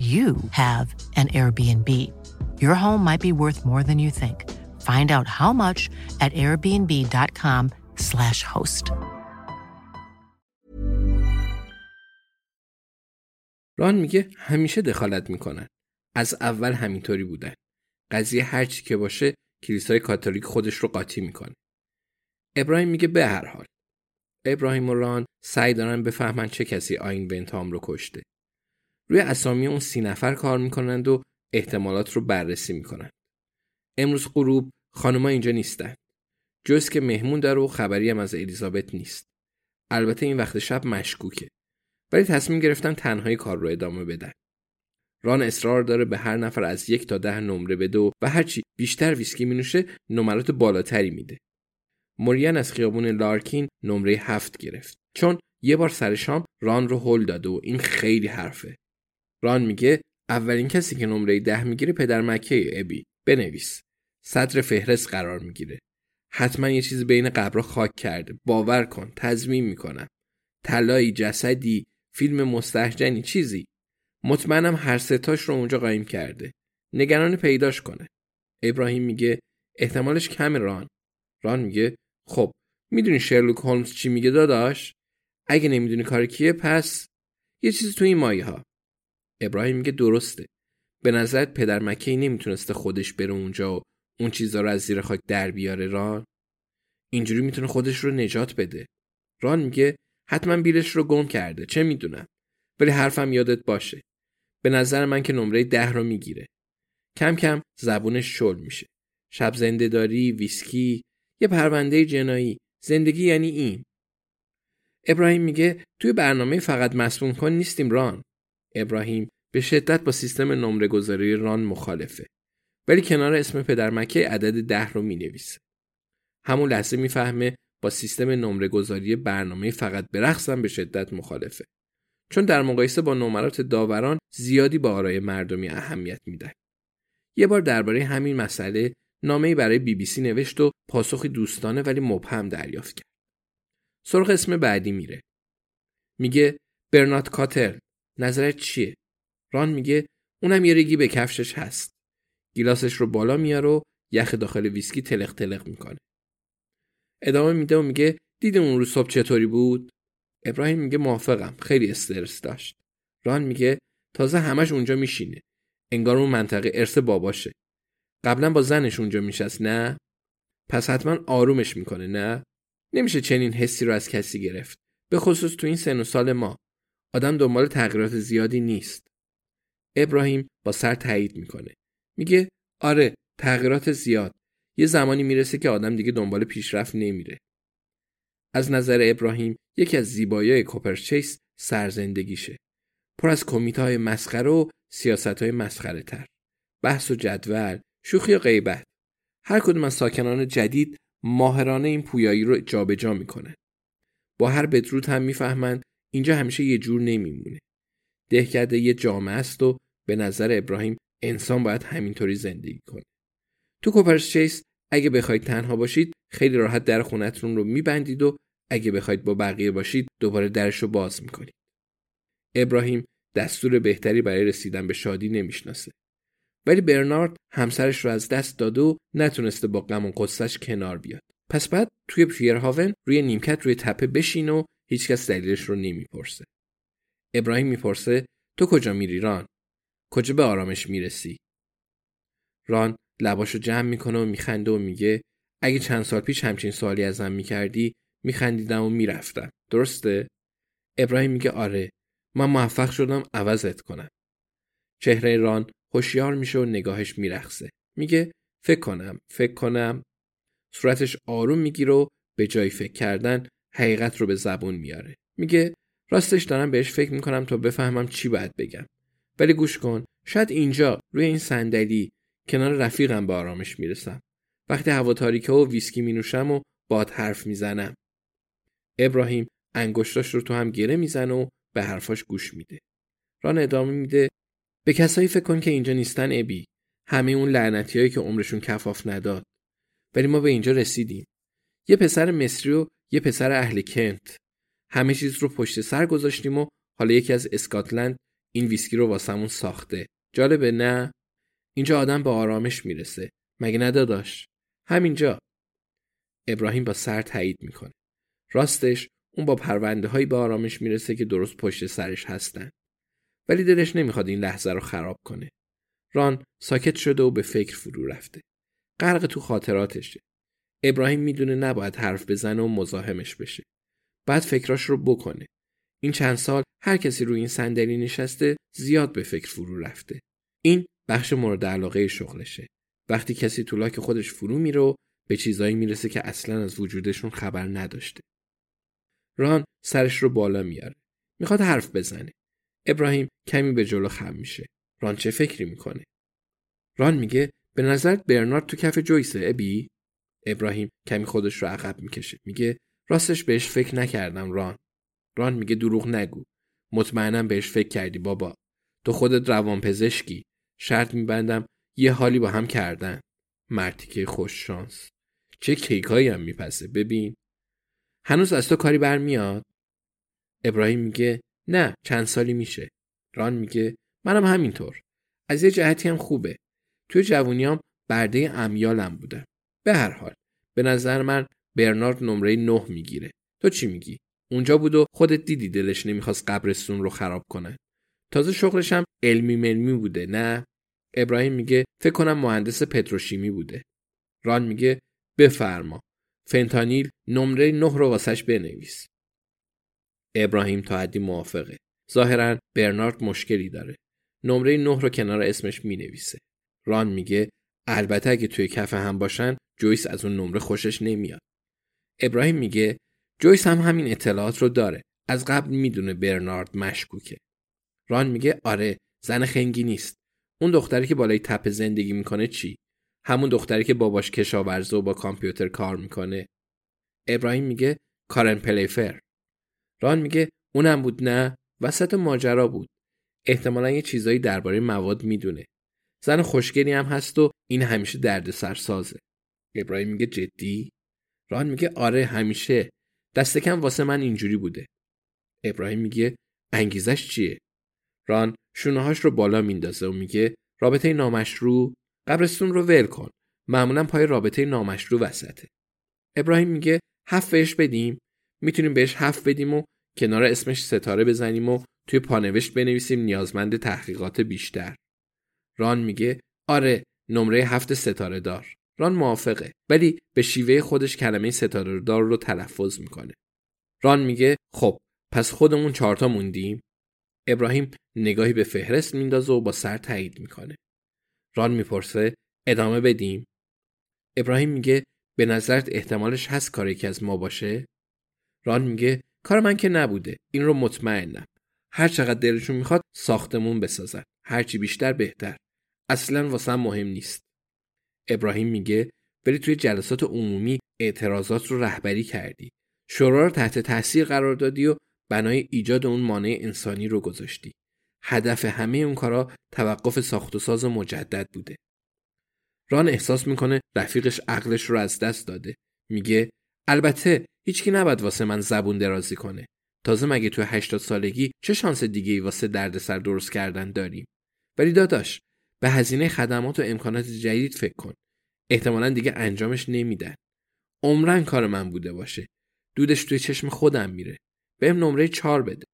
you have an Airbnb. Your home might be worth more than you think. Find out how much at airbnb.com/slash host. ران میگه همیشه دخالت می‌کنن. از اول همینطوری بودن. قضیه هرچی که باشه کلیسای کاتولیک خودش رو قاطی می‌کنه. ابراهیم میگه به هر حال. ابراهیم و ران سعی دارن بفهمن چه کسی آین بنتام رو کشته. روی اسامی اون سی نفر کار می‌کنند و احتمالات رو بررسی می‌کنند. امروز غروب خانما اینجا نیستن. جز که مهمون داره و خبری هم از الیزابت نیست. البته این وقت شب مشکوکه. ولی تصمیم گرفتن تنهایی کار رو ادامه بدن. ران اصرار داره به هر نفر از یک تا ده نمره بده و و هرچی بیشتر ویسکی مینوشه نمرات بالاتری میده. موریان از خیابون لارکین نمره هفت گرفت. چون یه بار سر شام ران رو هل داده و این خیلی حرفه. ران میگه اولین کسی که نمره ده می‌گیره پدر مکه ابی. بنویس. صدر فهرست قرار می‌گیره. حتما یه چیزی بین قبرها خاک کرده. باور کن تضمین می‌کنم. طلایی جسدی فیلم مستحجنی چیزی. مطمئنم هر ستاش رو اونجا قایم کرده. نگران پیداش کنه. ابراهیم میگه احتمالش کم ران. ران میگه خب می‌دونی شرلوک هولمز چی میگه داداش؟ اگه نمی‌دونی کار کیه پس یه چیزی تو این مایه ها ابراهیم میگه درسته. به نظرت پدر مکی نمی‌تونسته خودش بره اونجا و اون چیزا رو از زیر خاک در بیاره ران؟ اینجوری می‌تونه خودش رو نجات بده. ران میگه حتما بیلش رو گم کرده چه می‌دونم. ولی حرفم یادت باشه. به نظر من که نمره ده رو می‌گیره. کم کم زبونش شل میشه. شب زنده داری ویسکی یه پرونده جنایی. زندگی یعنی این. ابراهیم میگه توی برنامه فقط مسموم کن نیستیم ران. ابراهیم به شدت با سیستم نمره گذاری ران مخالفه ولی کنار اسم پدر مکه عدد ده رو می نویسه. همون لحظه می‌فهمه با سیستم نمره گذاری برنامه فقط به رقصم به شدت مخالفه. چون در مقایسه با نمرات داوران زیادی با آرای مردمی اهمیت میده. یه بار درباره همین مسئله نامه برای بی بی سی نوشت و پاسخی دوستانه ولی مبهم دریافت کرد. سرخ اسم بعدی میره. میگه برنات کاتر نظرت چیه؟ ران میگه اونم یه ریگی به کفشش هست. گیلاسش رو بالا میاره و یخ داخل ویسکی تلق تلق می‌کنه. ادامه میده و میگه دیدی اون رو صبح چطوری بود؟ ابراهیم میگه موافقم خیلی استرس داشت. ران میگه تازه همش اونجا میشینه. انگار اون منطقه ارث باباشه. قبلا با زنش اونجا میشست نه؟ پس حتما آرومش می‌کنه نه؟ نمیشه چنین حسی رو از کسی گرفت. به خصوص تو این سن و سال ما. آدم دنبال تغییرات زیادی نیست. ابراهیم با سر تایید می‌کنه. میگه آره تغییرات زیاد. یه زمانی می‌رسه که آدم دیگه دنبال پیشرفت نمیره. از نظر ابراهیم یکی از زیبایی کوپرچیس سرزندگیشه. پر از کمیته های مسخره و سیاست های مسخره تر. بحث و جدول، شوخی و غیبت. هر کدوم از ساکنان جدید ماهرانه این پویایی رو جابجا جا می‌کنه. با هر بدرود هم می‌فهمند اینجا همیشه یه جور نمیمونه. دهکده یه جامعه است و به نظر ابراهیم انسان باید همینطوری زندگی کنه. تو کوپرس چیس اگه بخواید تنها باشید خیلی راحت در خونتون رو میبندید و اگه بخواید با بقیه باشید دوباره درش رو باز می‌کنید. ابراهیم دستور بهتری برای رسیدن به شادی نمی‌شناسه. ولی برنارد همسرش رو از دست داده و نتونسته با غم و قصهش کنار بیاد. پس بعد توی پیرهاون روی نیمکت روی تپه بشین و هیچکس دلیلش رو نمی‌پرسه. ابراهیم می‌پرسه تو کجا میری ران؟ کجا به آرامش می‌رسی؟ ران لباشو جمع می‌کنه و میخنده و میگه اگه چند سال پیش همچین سوالی ازم می‌کردی میخندیدم و می‌رفتم. درسته؟ ابراهیم میگه آره. من موفق شدم عوضت کنم. چهره ران هوشیار میشه و نگاهش میرخصه میگه فکر کنم فکر کنم. صورتش آروم می‌گیره و به جای فکر کردن حقیقت رو به زبون میاره. میگه راستش دارم بهش فکر می‌کنم تا بفهمم چی باید بگم. ولی گوش کن شاید اینجا روی این صندلی کنار رفیقم به آرامش می‌رسم. وقتی هوا تاریکه و ویسکی مینوشم و باد حرف می‌زنم. ابراهیم انگشتاش رو تو هم گره می‌زنه و به حرفاش گوش میده. ران ادامه میده به کسایی فکر کن که اینجا نیستن ابی. همه اون لعنتیایی که عمرشون کفاف نداد. ولی ما به اینجا رسیدیم. یه پسر مصری و یه پسر اهل کنت. همه چیز رو پشت سر گذاشتیم و حالا یکی از اسکاتلند این ویسکی رو واسمون ساخته. جالبه نه؟ اینجا آدم به آرامش می‌رسه. مگه نداداش همینجا. ابراهیم با سر تایید می‌کنه. راستش اون با پرونده هایی به آرامش می‌رسه که درست پشت سرش هستن. ولی دلش نمی‌خواد این لحظه رو خراب کنه. ران ساکت شده و به فکر فرو رفته. غرق تو خاطراتشه. ابراهیم می‌دونه نباید حرف بزنه و مزاحمش بشه. بعد فکراش رو بکنه. این چند سال هر کسی روی این صندلی نشسته زیاد به فکر فرو رفته. این بخش مورد علاقه شغلشه. وقتی کسی تو لاک خودش فرو میره به چیزایی می‌رسه که اصلا از وجودشون خبر نداشته. ران سرش رو بالا میاره. می‌خواد حرف بزنه. ابراهیم کمی به جلو خم میشه. ران چه فکری می‌کنه؟ ران میگه به نظرت برنارد تو کف جویسه ابی؟ ابراهیم کمی خودش رو عقب می‌کشه. میگه راستش بهش فکر نکردم ران. ران میگه دروغ نگو. مطمئنم بهش فکر کردی بابا. تو خودت روانپزشکی. شرط میبندم یه حالی با هم کردن. مرتیکه خوش شانس. چه کیکایی هم میپسه ببین. هنوز از تو کاری برمیاد؟ ابراهیم میگه نه چند سالی میشه. ران میگه منم همینطور. از یه جهتی هم خوبه. توی جوونیام برده امیالم بودم. به هر حال به نظر من برنارد نمره نه می‌گیره. تو چی میگی؟ اونجا بود و خودت دیدی دلش نمی‌خواست قبرستون رو خراب کنه. تازه شغلش هم علمی ملمی بوده نه؟ ابراهیم میگه فکر کنم مهندس پتروشیمی بوده. ران میگه بفرما. فنتانیل نمره نه رو واسش بنویس. ابراهیم تا حدی موافقه. ظاهرا برنارد مشکلی داره. نمره نه رو کنار اسمش می‌نویسه. ران میگه البته اگه توی کف هم باشن جویس از اون نمره خوشش نمیاد. ابراهیم میگه جویس هم همین اطلاعات رو داره. از قبل می‌دونه برنارد مشکوکه. ران میگه آره زن خنگی نیست. اون دختری که بالای تپه زندگی می‌کنه چی؟ همون دختری که باباش کشاورزه و با کامپیوتر کار می‌کنه. ابراهیم میگه کارن پلیفر. ران میگه اونم بود نه؟ وسط ماجرا بود. احتمالا یه چیزایی درباره مواد می‌دونه. زن خوشگلی هم هست و این همیشه درد سازه ابراهیم میگه جدی؟ ران میگه آره همیشه. دست کم واسه من اینجوری بوده. ابراهیم میگه انگیزش چیه؟ ران شونه رو بالا میندازه و میگه رابطه نامشروع قبرستون رو ول کن. معمولا پای رابطه نامشروع وسطه. ابراهیم میگه هفت بهش بدیم. می‌تونیم بهش هفت بدیم و کنار اسمش ستاره بزنیم و توی پانوشت بنویسیم نیازمند تحقیقات بیشتر. ران میگه آره نمره هفت ستاره دار ران موافقه ولی به شیوه خودش کلمه ستاره دار رو تلفظ می‌کنه. ران میگه خب پس خودمون چهارتا موندیم؟ ابراهیم نگاهی به فهرست میندازه و با سر تایید می‌کنه. ران می‌پرسه ادامه بدیم؟ ابراهیم میگه به نظرت احتمالش هست کار یکی از ما باشه؟ ران میگه کار من که نبوده این رو مطمئنم. هر چقدر دلشون می‌خواد ساختمون بسازن هرچی بیشتر بهتر. اصلا واسه مهم نیست. ابراهیم میگه ولی توی جلسات عمومی اعتراضات رو رهبری کردی شورا رو تحت تاثیر قرار دادی و بنای ایجاد اون مانع انسانی رو گذاشتی هدف همه اون کارا توقف ساخت و ساز مجدد بوده. ران احساس می‌کنه رفیقش عقلش رو از دست داده. میگه البته هیچکی نباید واسه من زبون درازی کنه. تازه مگه توی 80 سالگی چه شانس دیگه ای واسه دردسر درست کردن داریم؟ ولی داداش به هزینه خدمات و امکانات جدید فکر کن. احتمالا دیگه انجامش نمیدن. عمرن کار من بوده باشه. دودش توی چشم خودم میره. بهم نمره چهار بده.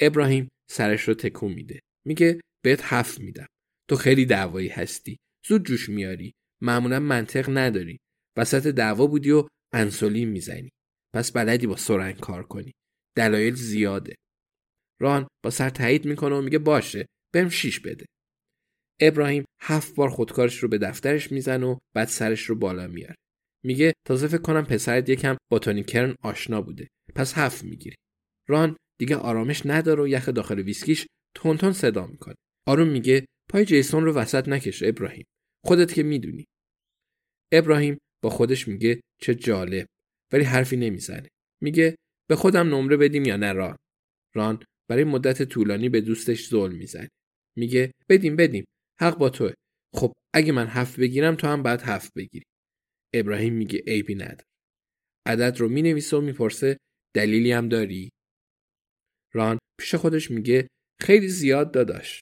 ابراهیم سرش رو تکون میده. میگه بهت هفت میدم. تو خیلی دعوایی هستی. زود جوش میاری. معمولا منطق نداری. وسط دعوا بودی و انسولین می‌زنی. پس بلدی با سرنگ کار کنی. دلایل زیاده. ران با سر تایید می‌کنه و میگه باشه بهم شیش بده. ابراهیم هفت بار خودکارش رو به دفترش می‌زنه و بعد سرش رو بالا میاره. میگه تازه فکر کنم پسرت یکم با تونی کرن آشنا بوده. پس هفت می‌گیری. ران دیگه آرامش نداره و یخ داخل ویسکیش تون صدا می‌کنه. آروم میگه پای جیسون رو وسط نکش ابراهیم. خودت که می‌دونی. ابراهیم با خودش میگه چه جالب ولی حرفی نمی‌زنه. میگه به خودم نمره بدیم یا نه ران. ران برای مدت طولانی به دوستش ظلم می‌زنه. میگه بدیم بدیم حق با توه. خب اگه من هفت بگیرم تو هم باید هفت بگیری. ابراهیم میگه عیبی نداره. عدد رو می‌نویسه و می‌پرسه دلیلی هم داری؟ ران پیش خودش میگه خیلی زیاد داداش.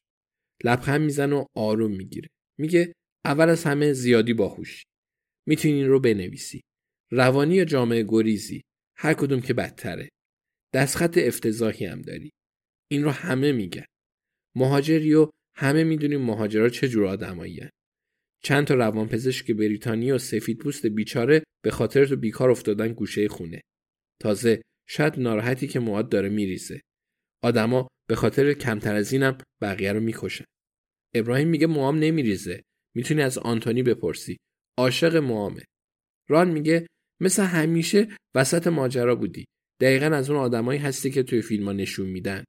لبخند می‌زنه و آروم می‌گیره. میگه اول از همه زیادی باهوشی. می‌تونی رو بنویسی. روانی یا جامعه گریزی. هر کدوم که بدتره. دستخط افتضاحی هم داری. این رو همه میگن. مهاجری و همه می‌دونیم مهاجرا چه جور آدمایی چند تا روانپزشک بریتانی و سفید پوست بیچاره به خاطر تو بیکار افتادن گوشه خونه. تازه شاید ناراحتی که مواد داره میریزه. آدما به خاطر کمتر از اینم بقیه رو می‌کشن. ابراهیم میگه موام نمیریزه. می‌تونی از آنتونی بپرسی. عاشق موامه. ران میگه مثل همیشه وسط ماجرا بودی. دقیقا از اون آدمایی هستی که توی فیلم نشون میدن.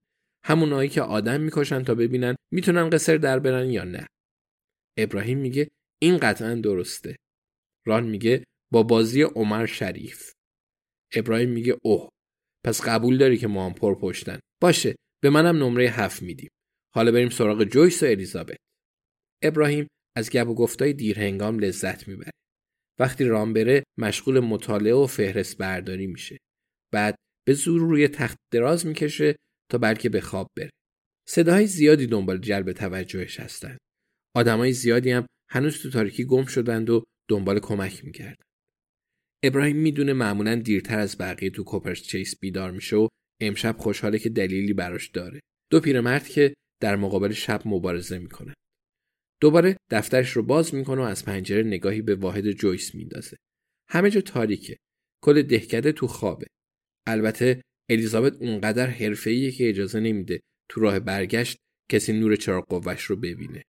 همونایی که آدم می‌کشن تا ببینن می‌تونن قصر در برن یا نه. ابراهیم میگه این قطعا درسته. ران میگه با بازی عمر شریف. ابراهیم میگه اوه پس قبول داری که ما هم پر پشتن. باشه به منم نمره هفت میدیم. حالا بریم سراغ جویس و الیزابت. ابراهیم از گپ و گفتای دیرهنگام لذت می‌بره. وقتی رام بره مشغول مطالعه و فهرست برداری میشه. بعد به زور روی تخت دراز می‌کشه تا بلکه به خواب بره. صداهای زیادی دنبال جلب توجهش هستند. آدمای زیادی هم هنوز تو تاریکی گم شدند و دنبال کمک می‌کردن. ابراهیم می‌دونه معمولا دیرتر از بقیه تو کوپرس چیس بیدار میشه و امشب خوشحاله که دلیلی براش داره. دو پیرمرد که در مقابل شب مبارزه می‌کنن. دوباره دفترش رو باز می‌کنه و از پنجره نگاهی به واحد جویس میندازه. همه جا تاریکه. کل دهکده تو خوابه. البته الیزابت اونقدر حرفه‌ایه که اجازه نمیده تو راه برگشت کسی نور چراغ قوش رو ببینه.